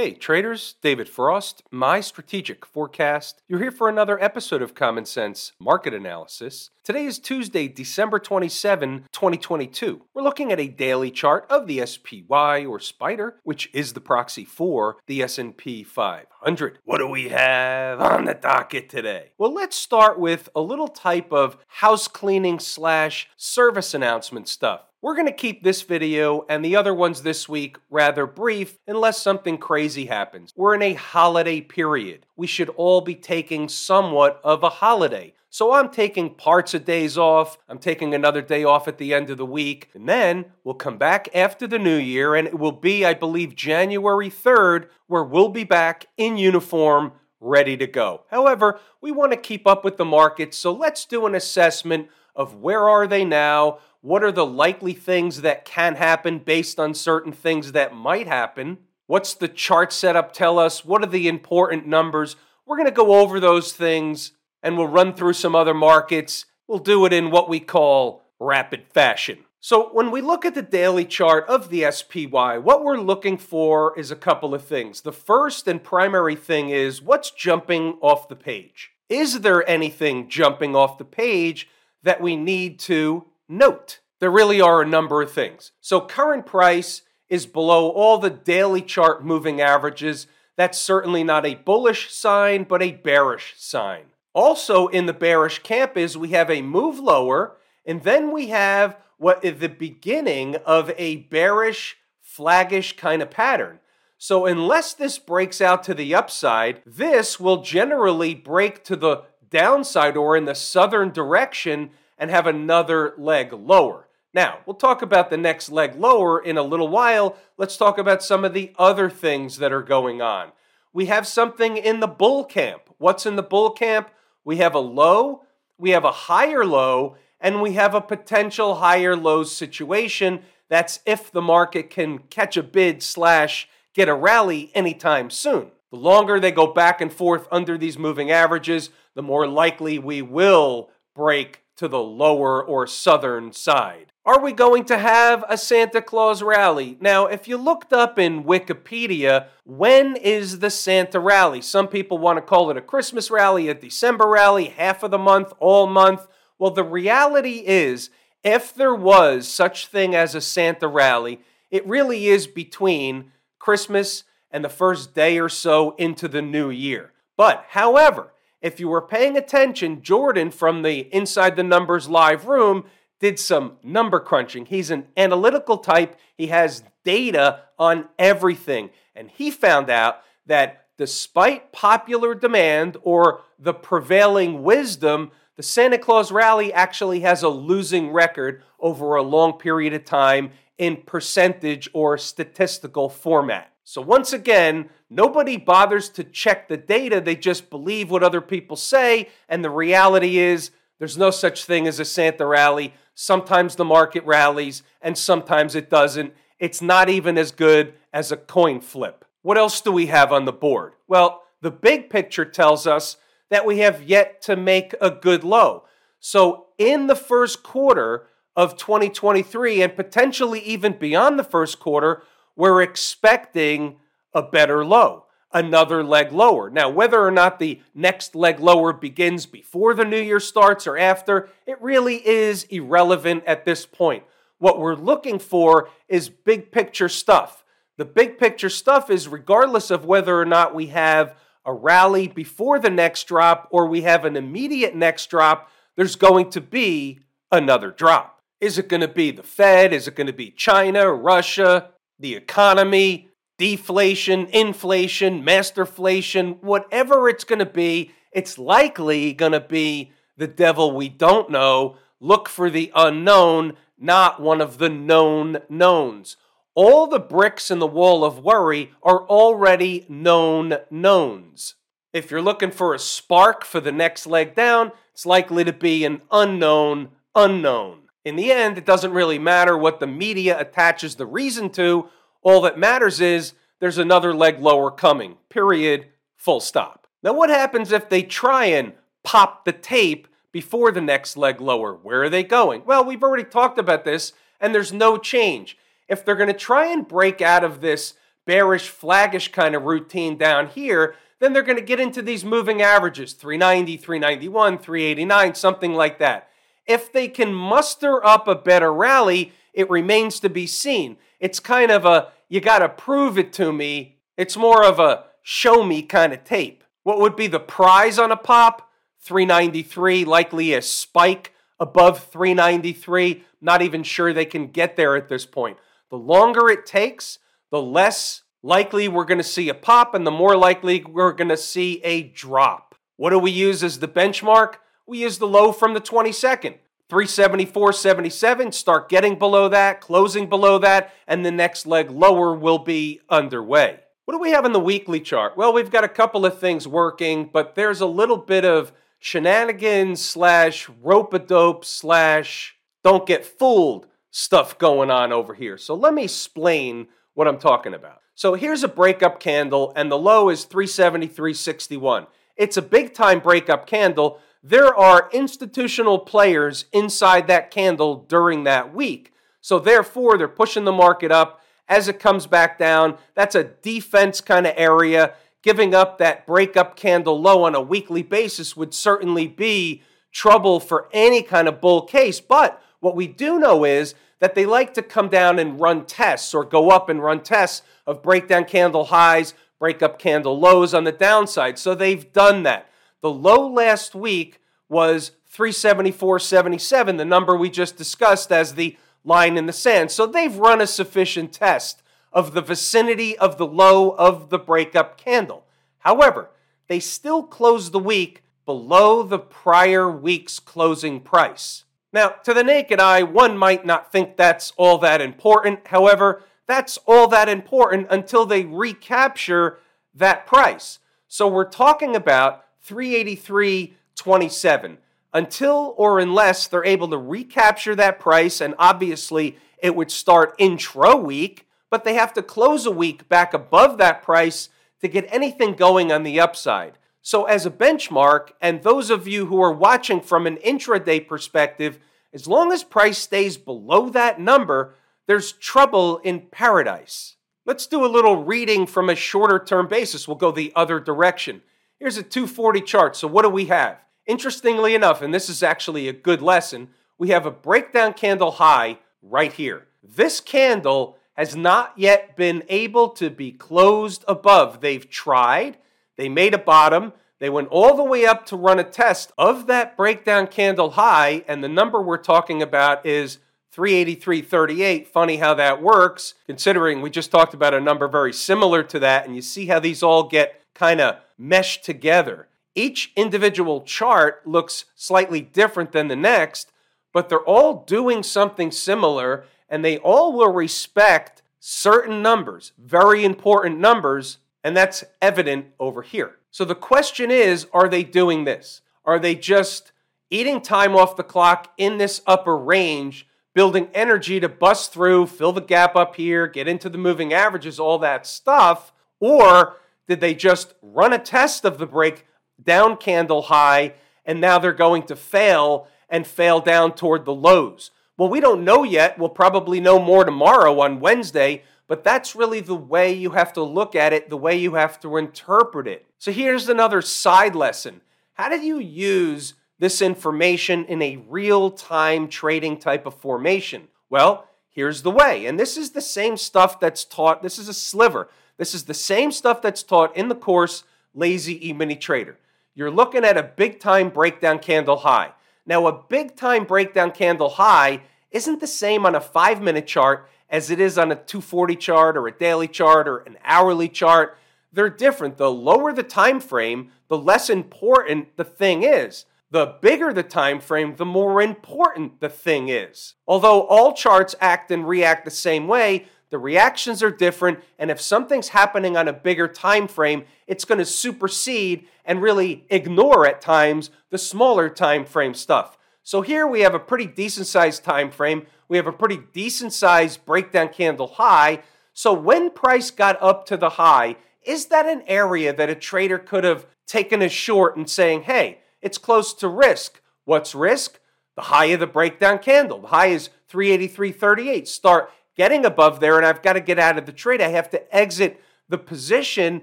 Hey, traders, David Frost, my strategic forecast. You're here for another episode of Common Sense Market Analysis. Today is Tuesday, December 27, 2022. We're looking at a daily chart of the SPY or SPDR, which is the proxy for the S&P 500. What do we have on the docket today? Well, let's start with a little type of house cleaning slash service announcement stuff. We're going to keep this video and the other ones this week rather brief unless something crazy happens. We're in a holiday period. We should all be taking somewhat of a holiday. So I'm taking parts of days off. I'm taking another day off at the end of the week. And then we'll come back after the new year, and it will be, I believe, January 3rd, where we'll be back in uniform, ready to go. However, we want to keep up with the market, so let's do an assessment of where are they now what are the likely things that can happen based on certain things that might happen? What's the chart setup tell us? What are the important numbers? We're going to go over those things and we'll run through some other markets. We'll do it in what we call rapid fashion. So, when we look at the daily chart of the SPY, what we're looking for is a couple of things. The first and primary thing is what's jumping off the page? Is there anything jumping off the page that we need to note. There really are a number of things. So, current price is below all the daily chart moving averages. That's certainly not a bullish sign, but a bearish sign. Also, in the bearish camp is we have a move lower, and then we have what is the beginning of a bearish, flaggish kind of pattern. So, unless this breaks out to the upside, this will generally break to the downside or in the southern direction and have another leg lower. Now, we'll talk about the next leg lower in a little while. Let's talk about some of the other things that are going on. We have something in the bull camp. What's in the bull camp? We have a low, we have a higher low, and we have a potential higher low situation. That's if the market can catch a bid slash get a rally anytime soon. The longer they go back and forth under these moving averages, the more likely we will break to the lower or southern side. Are we going to have a Santa Claus rally? Now, if you looked up in Wikipedia, when is the Santa rally? Some people want to call it a Christmas rally, a December rally, half of the month, all month. Well, the reality is, if there was such thing as a Santa rally, it really is between Christmas and the first day or so into the new year. But, however, if you were paying attention, Jordan from the Inside the Numbers live room did some number crunching. He's an analytical type, he has data on everything. And he found out that despite popular demand or the prevailing wisdom, the Santa Claus rally actually has a losing record over a long period of time in percentage or statistical format. So, once again, nobody bothers to check the data. They just believe what other people say. And the reality is, there's no such thing as a Santa rally. Sometimes the market rallies, and sometimes it doesn't. It's not even as good as a coin flip. What else do we have on the board? Well, the big picture tells us that we have yet to make a good low. So, in the first quarter of 2023, and potentially even beyond the first quarter, we're expecting a better low, another leg lower. Now, whether or not the next leg lower begins before the new year starts or after, it really is irrelevant at this point. What we're looking for is big picture stuff. The big picture stuff is regardless of whether or not we have a rally before the next drop or we have an immediate next drop, there's going to be another drop. Is it going to be the Fed? Is it going to be China, Russia, the economy, deflation, inflation, masterflation, whatever it's going to be, it's likely going to be the devil we don't know. Look for the unknown, not one of the known knowns. All the bricks in the wall of worry are already known knowns. If you're looking for a spark for the next leg down, it's likely to be an unknown unknown. In the end, it doesn't really matter what the media attaches the reason to. All that matters is there's another leg lower coming. Period. Full stop. Now, what happens if they try and pop the tape before the next leg lower? Where are they going? Well, we've already talked about this, and there's no change. If they're going to try and break out of this bearish, flaggish kind of routine down here, then they're going to get into these moving averages 390, 391, 389, something like that. If they can muster up a better rally, it remains to be seen. It's kind of a you got to prove it to me. It's more of a show me kind of tape. What would be the prize on a pop? 393, likely a spike above 393. Not even sure they can get there at this point. The longer it takes, the less likely we're going to see a pop and the more likely we're going to see a drop. What do we use as the benchmark? We use the low from the 22nd. 374.77, start getting below that, closing below that, and the next leg lower will be underway. What do we have in the weekly chart? Well, we've got a couple of things working, but there's a little bit of shenanigans slash rope a dope slash don't get fooled stuff going on over here. So let me explain what I'm talking about. So here's a breakup candle, and the low is 373.61. It's a big time breakup candle. There are institutional players inside that candle during that week. So therefore, they're pushing the market up as it comes back down. That's a defense kind of area. Giving up that breakup candle low on a weekly basis would certainly be trouble for any kind of bull case. But what we do know is that they like to come down and run tests or go up and run tests of breakdown candle highs, breakup candle lows on the downside. So they've done that. The low last week was 374.77, the number we just discussed as the line in the sand. So they've run a sufficient test of the vicinity of the low of the breakup candle. However, they still closed the week below the prior week's closing price. Now, to the naked eye, one might not think that's all that important. However, that's all that important until they recapture that price. So we're talking about 383.27 until or unless they're able to recapture that price and obviously it would start intro week, but they have to close a week back above that price to get anything going on the upside. So, as a benchmark, and those of you who are watching from an intraday perspective, as long as price stays below that number, there's trouble in paradise. Let's do a little reading from a shorter term basis. We'll go the other direction. Here's a 240 chart. So, what do we have? Interestingly enough, and this is actually a good lesson, we have a breakdown candle high right here. This candle has not yet been able to be closed above. They've tried, they made a bottom. They went all the way up to run a test of that breakdown candle high, and the number we're talking about is 383.38. Funny how that works, considering we just talked about a number very similar to that, and you see how these all get kind of meshed together. Each individual chart looks slightly different than the next, but they're all doing something similar, and they all will respect certain numbers, very important numbers and that's evident over here. So the question is are they doing this? Are they just eating time off the clock in this upper range, building energy to bust through, fill the gap up here, get into the moving averages, all that stuff? Or did they just run a test of the break down candle high and now they're going to fail and fail down toward the lows? Well, we don't know yet. We'll probably know more tomorrow on Wednesday but that's really the way you have to look at it, the way you have to interpret it. So here's another side lesson. How do you use this information in a real time trading type of formation? Well, here's the way. And this is the same stuff that's taught. This is a sliver. This is the same stuff that's taught in the course Lazy E Mini Trader. You're looking at a big time breakdown candle high. Now, a big time breakdown candle high isn't the same on a five minute chart as it is on a 240 chart or a daily chart or an hourly chart. They're different. The lower the time frame, the less important the thing is. The bigger the time frame, the more important the thing is. Although all charts act and react the same way, the reactions are different, and if something's happening on a bigger time frame, it's going to supersede and really ignore at times the smaller time frame stuff. So here we have a pretty decent sized time frame. We have a pretty decent sized breakdown candle high. So when price got up to the high, is that an area that a trader could have taken a short and saying, hey, it's close to risk? What's risk? The high of the breakdown candle. The high is 383.38. Start getting above there and I've got to get out of the trade. I have to exit the position.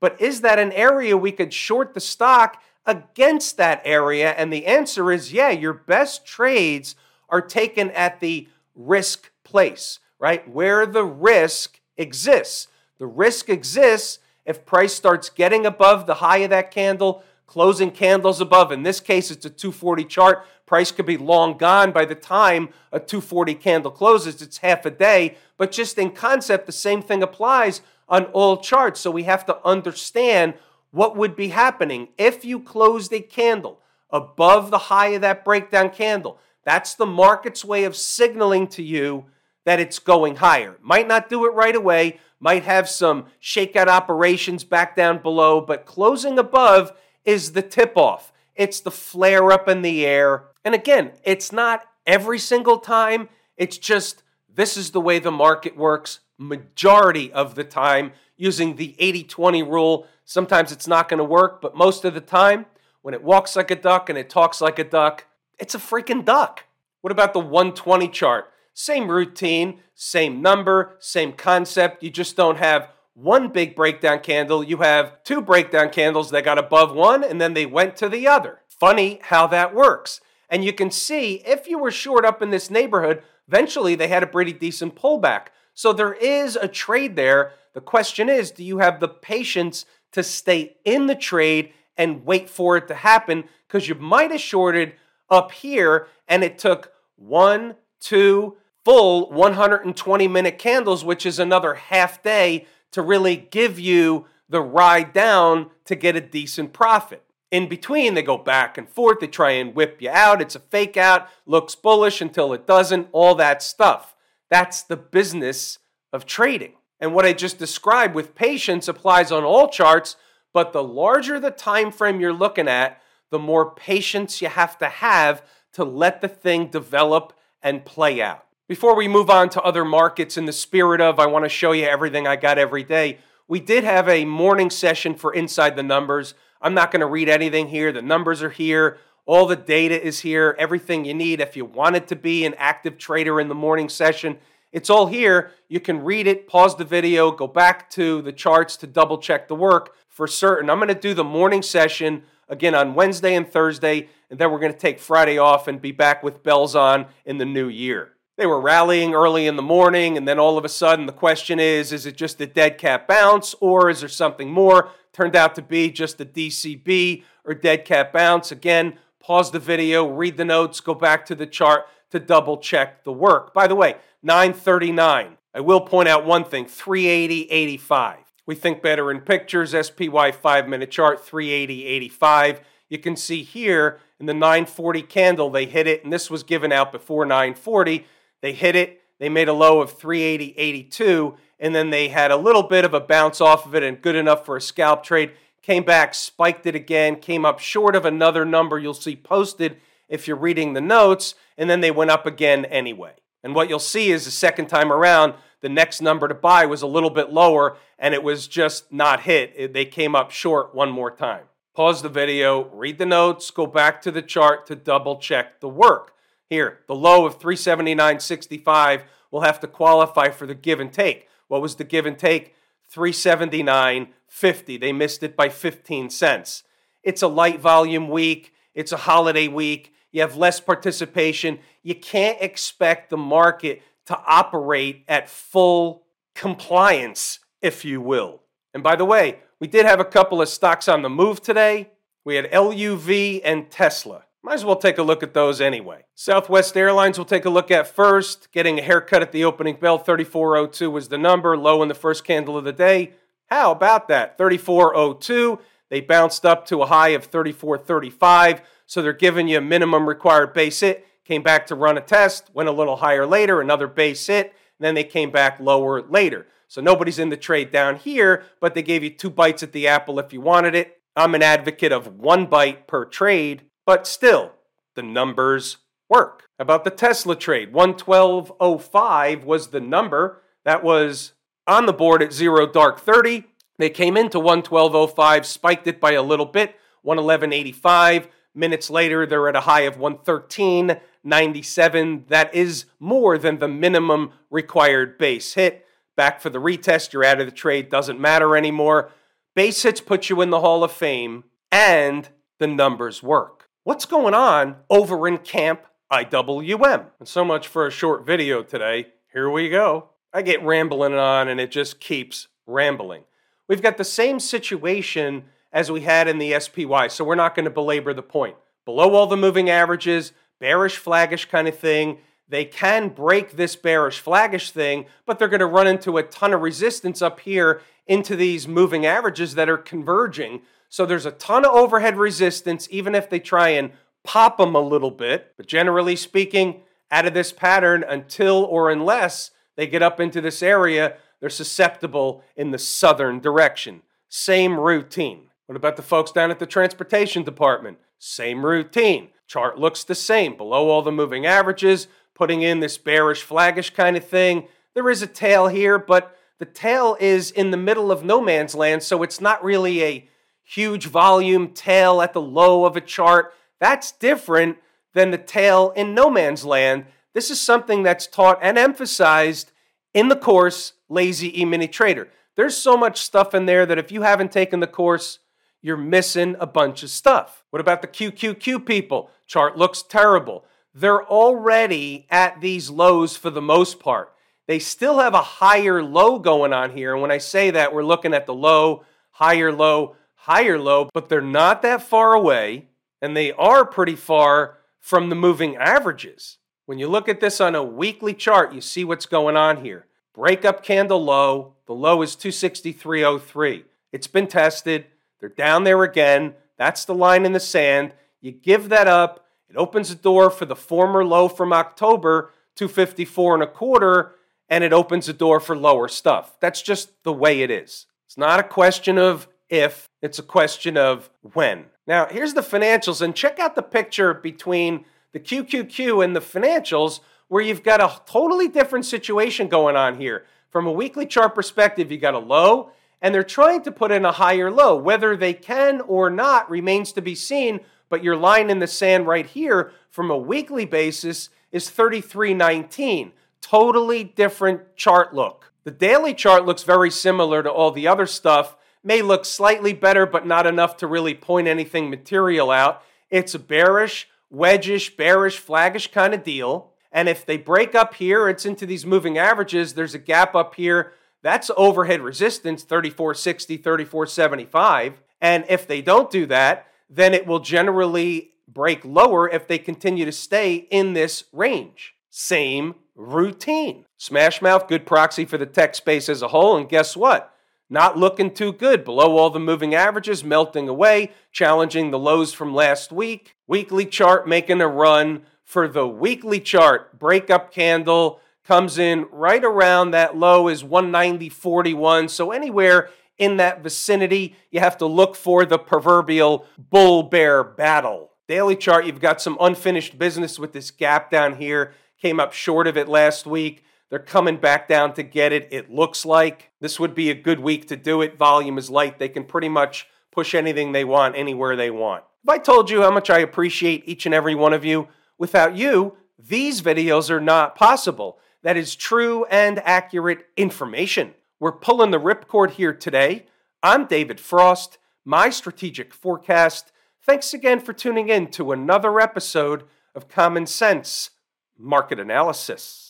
But is that an area we could short the stock against that area? And the answer is yeah, your best trades are taken at the risk place, right? Where the risk exists. The risk exists if price starts getting above the high of that candle, closing candles above. In this case, it's a 240 chart. Price could be long gone by the time a 240 candle closes. It's half a day. But just in concept, the same thing applies on all charts. So we have to understand what would be happening if you closed a candle above the high of that breakdown candle. That's the market's way of signaling to you that it's going higher. Might not do it right away, might have some shakeout operations back down below, but closing above is the tip off. It's the flare up in the air. And again, it's not every single time, it's just this is the way the market works majority of the time using the 80 20 rule. Sometimes it's not going to work, but most of the time, when it walks like a duck and it talks like a duck, it's a freaking duck. What about the 120 chart? Same routine, same number, same concept. You just don't have one big breakdown candle. You have two breakdown candles that got above one and then they went to the other. Funny how that works. And you can see if you were short up in this neighborhood, eventually they had a pretty decent pullback. So there is a trade there. The question is do you have the patience to stay in the trade and wait for it to happen? Because you might have shorted up here and it took one, two, full 120 minute candles, which is another half day to really give you the ride down to get a decent profit. In between, they go back and forth. They try and whip you out. It's a fake out, looks bullish until it doesn't, all that stuff. That's the business of trading. And what I just described with patience applies on all charts, but the larger the time frame you're looking at, the more patience you have to have to let the thing develop and play out. Before we move on to other markets, in the spirit of I want to show you everything I got every day, we did have a morning session for Inside the Numbers. I'm not going to read anything here. The numbers are here. All the data is here. Everything you need. If you wanted to be an active trader in the morning session, it's all here. You can read it, pause the video, go back to the charts to double check the work for certain. I'm going to do the morning session again on Wednesday and Thursday, and then we're going to take Friday off and be back with bells on in the new year. They were rallying early in the morning, and then all of a sudden the question is is it just a dead cat bounce, or is there something more? Turned out to be just a DCB or dead cat bounce. Again, pause the video, read the notes, go back to the chart to double check the work. By the way, 939. I will point out one thing 380.85. We think better in pictures, SPY 5 minute chart 380.85. You can see here in the 940 candle, they hit it, and this was given out before 940 they hit it. They made a low of 380.82, and then they had a little bit of a bounce off of it and good enough for a scalp trade. Came back, spiked it again, came up short of another number you'll see posted if you're reading the notes, and then they went up again anyway. And what you'll see is the second time around, the next number to buy was a little bit lower and it was just not hit. They came up short one more time. Pause the video, read the notes, go back to the chart to double check the work. Here, the low of 379.65 will have to qualify for the give and take. What was the give and take? 379.50. They missed it by 15 cents. It's a light volume week, it's a holiday week. You have less participation. You can't expect the market to operate at full compliance, if you will. And by the way, we did have a couple of stocks on the move today. We had LUV and Tesla. Might as well take a look at those anyway. Southwest Airlines we'll take a look at first. Getting a haircut at the opening bell, 3402 was the number, low in the first candle of the day. How about that? 3402. They bounced up to a high of 3435, so they're giving you a minimum required base hit. Came back to run a test, went a little higher later, another base hit, then they came back lower later. So nobody's in the trade down here, but they gave you two bites at the apple if you wanted it. I'm an advocate of one bite per trade. But still, the numbers work. About the Tesla trade, 112.05 was the number that was on the board at zero dark 30. They came into 112.05, spiked it by a little bit, 111.85, Minutes later, they're at a high of 113.97. That is more than the minimum required base hit. Back for the retest, you're out of the trade, doesn't matter anymore. Base hits put you in the Hall of Fame, and the numbers work. What's going on over in Camp IWM? And so much for a short video today. Here we go. I get rambling on, and it just keeps rambling. We've got the same situation as we had in the SPY, so we're not going to belabor the point. Below all the moving averages, bearish, flaggish kind of thing. They can break this bearish, flaggish thing, but they're going to run into a ton of resistance up here into these moving averages that are converging. So there's a ton of overhead resistance, even if they try and pop them a little bit. But generally speaking, out of this pattern, until or unless they get up into this area, they're susceptible in the southern direction. Same routine. What about the folks down at the transportation department? Same routine. Chart looks the same. Below all the moving averages, putting in this bearish, flaggish kind of thing. There is a tail here, but the tail is in the middle of no man's land, so it's not really a huge volume tail at the low of a chart. That's different than the tail in no man's land. This is something that's taught and emphasized in the course Lazy E-mini Trader. There's so much stuff in there that if you haven't taken the course, you're missing a bunch of stuff. What about the QQQ people? Chart looks terrible. They're already at these lows for the most part. They still have a higher low going on here. And when I say that, we're looking at the low, higher low, higher low, but they're not that far away. And they are pretty far from the moving averages. When you look at this on a weekly chart, you see what's going on here. Breakup candle low. The low is 263.03. It's been tested. They're down there again. That's the line in the sand. You give that up. It opens the door for the former low from October, 254 and a quarter, and it opens the door for lower stuff. That's just the way it is. It's not a question of if, it's a question of when. Now, here's the financials, and check out the picture between the QQQ and the financials, where you've got a totally different situation going on here. From a weekly chart perspective, you got a low, and they're trying to put in a higher low. Whether they can or not remains to be seen, but your line in the sand right here from a weekly basis is 33.19. Totally different chart look. The daily chart looks very similar to all the other stuff, may look slightly better, but not enough to really point anything material out. It's a bearish, wedgish, bearish, flaggish kind of deal. And if they break up here, it's into these moving averages. There's a gap up here that's overhead resistance 3460, 3475. And if they don't do that, then it will generally break lower if they continue to stay in this range. Same routine. Smashmouth, good proxy for the tech space as a whole. And guess what? Not looking too good. Below all the moving averages, melting away, challenging the lows from last week. Weekly chart making a run for the weekly chart. Breakup candle comes in right around that low is 190.41. So anywhere in that vicinity, you have to look for the proverbial bull bear battle. Daily chart, you've got some unfinished business with this gap down here. Came up short of it last week. They're coming back down to get it, it looks like. This would be a good week to do it. Volume is light. They can pretty much push anything they want anywhere they want. If I told you how much I appreciate each and every one of you, without you, these videos are not possible that is true and accurate information. We're pulling the ripcord here today. I'm David Frost, my strategic forecast. Thanks again for tuning in to another episode of Common Sense Market Analysis.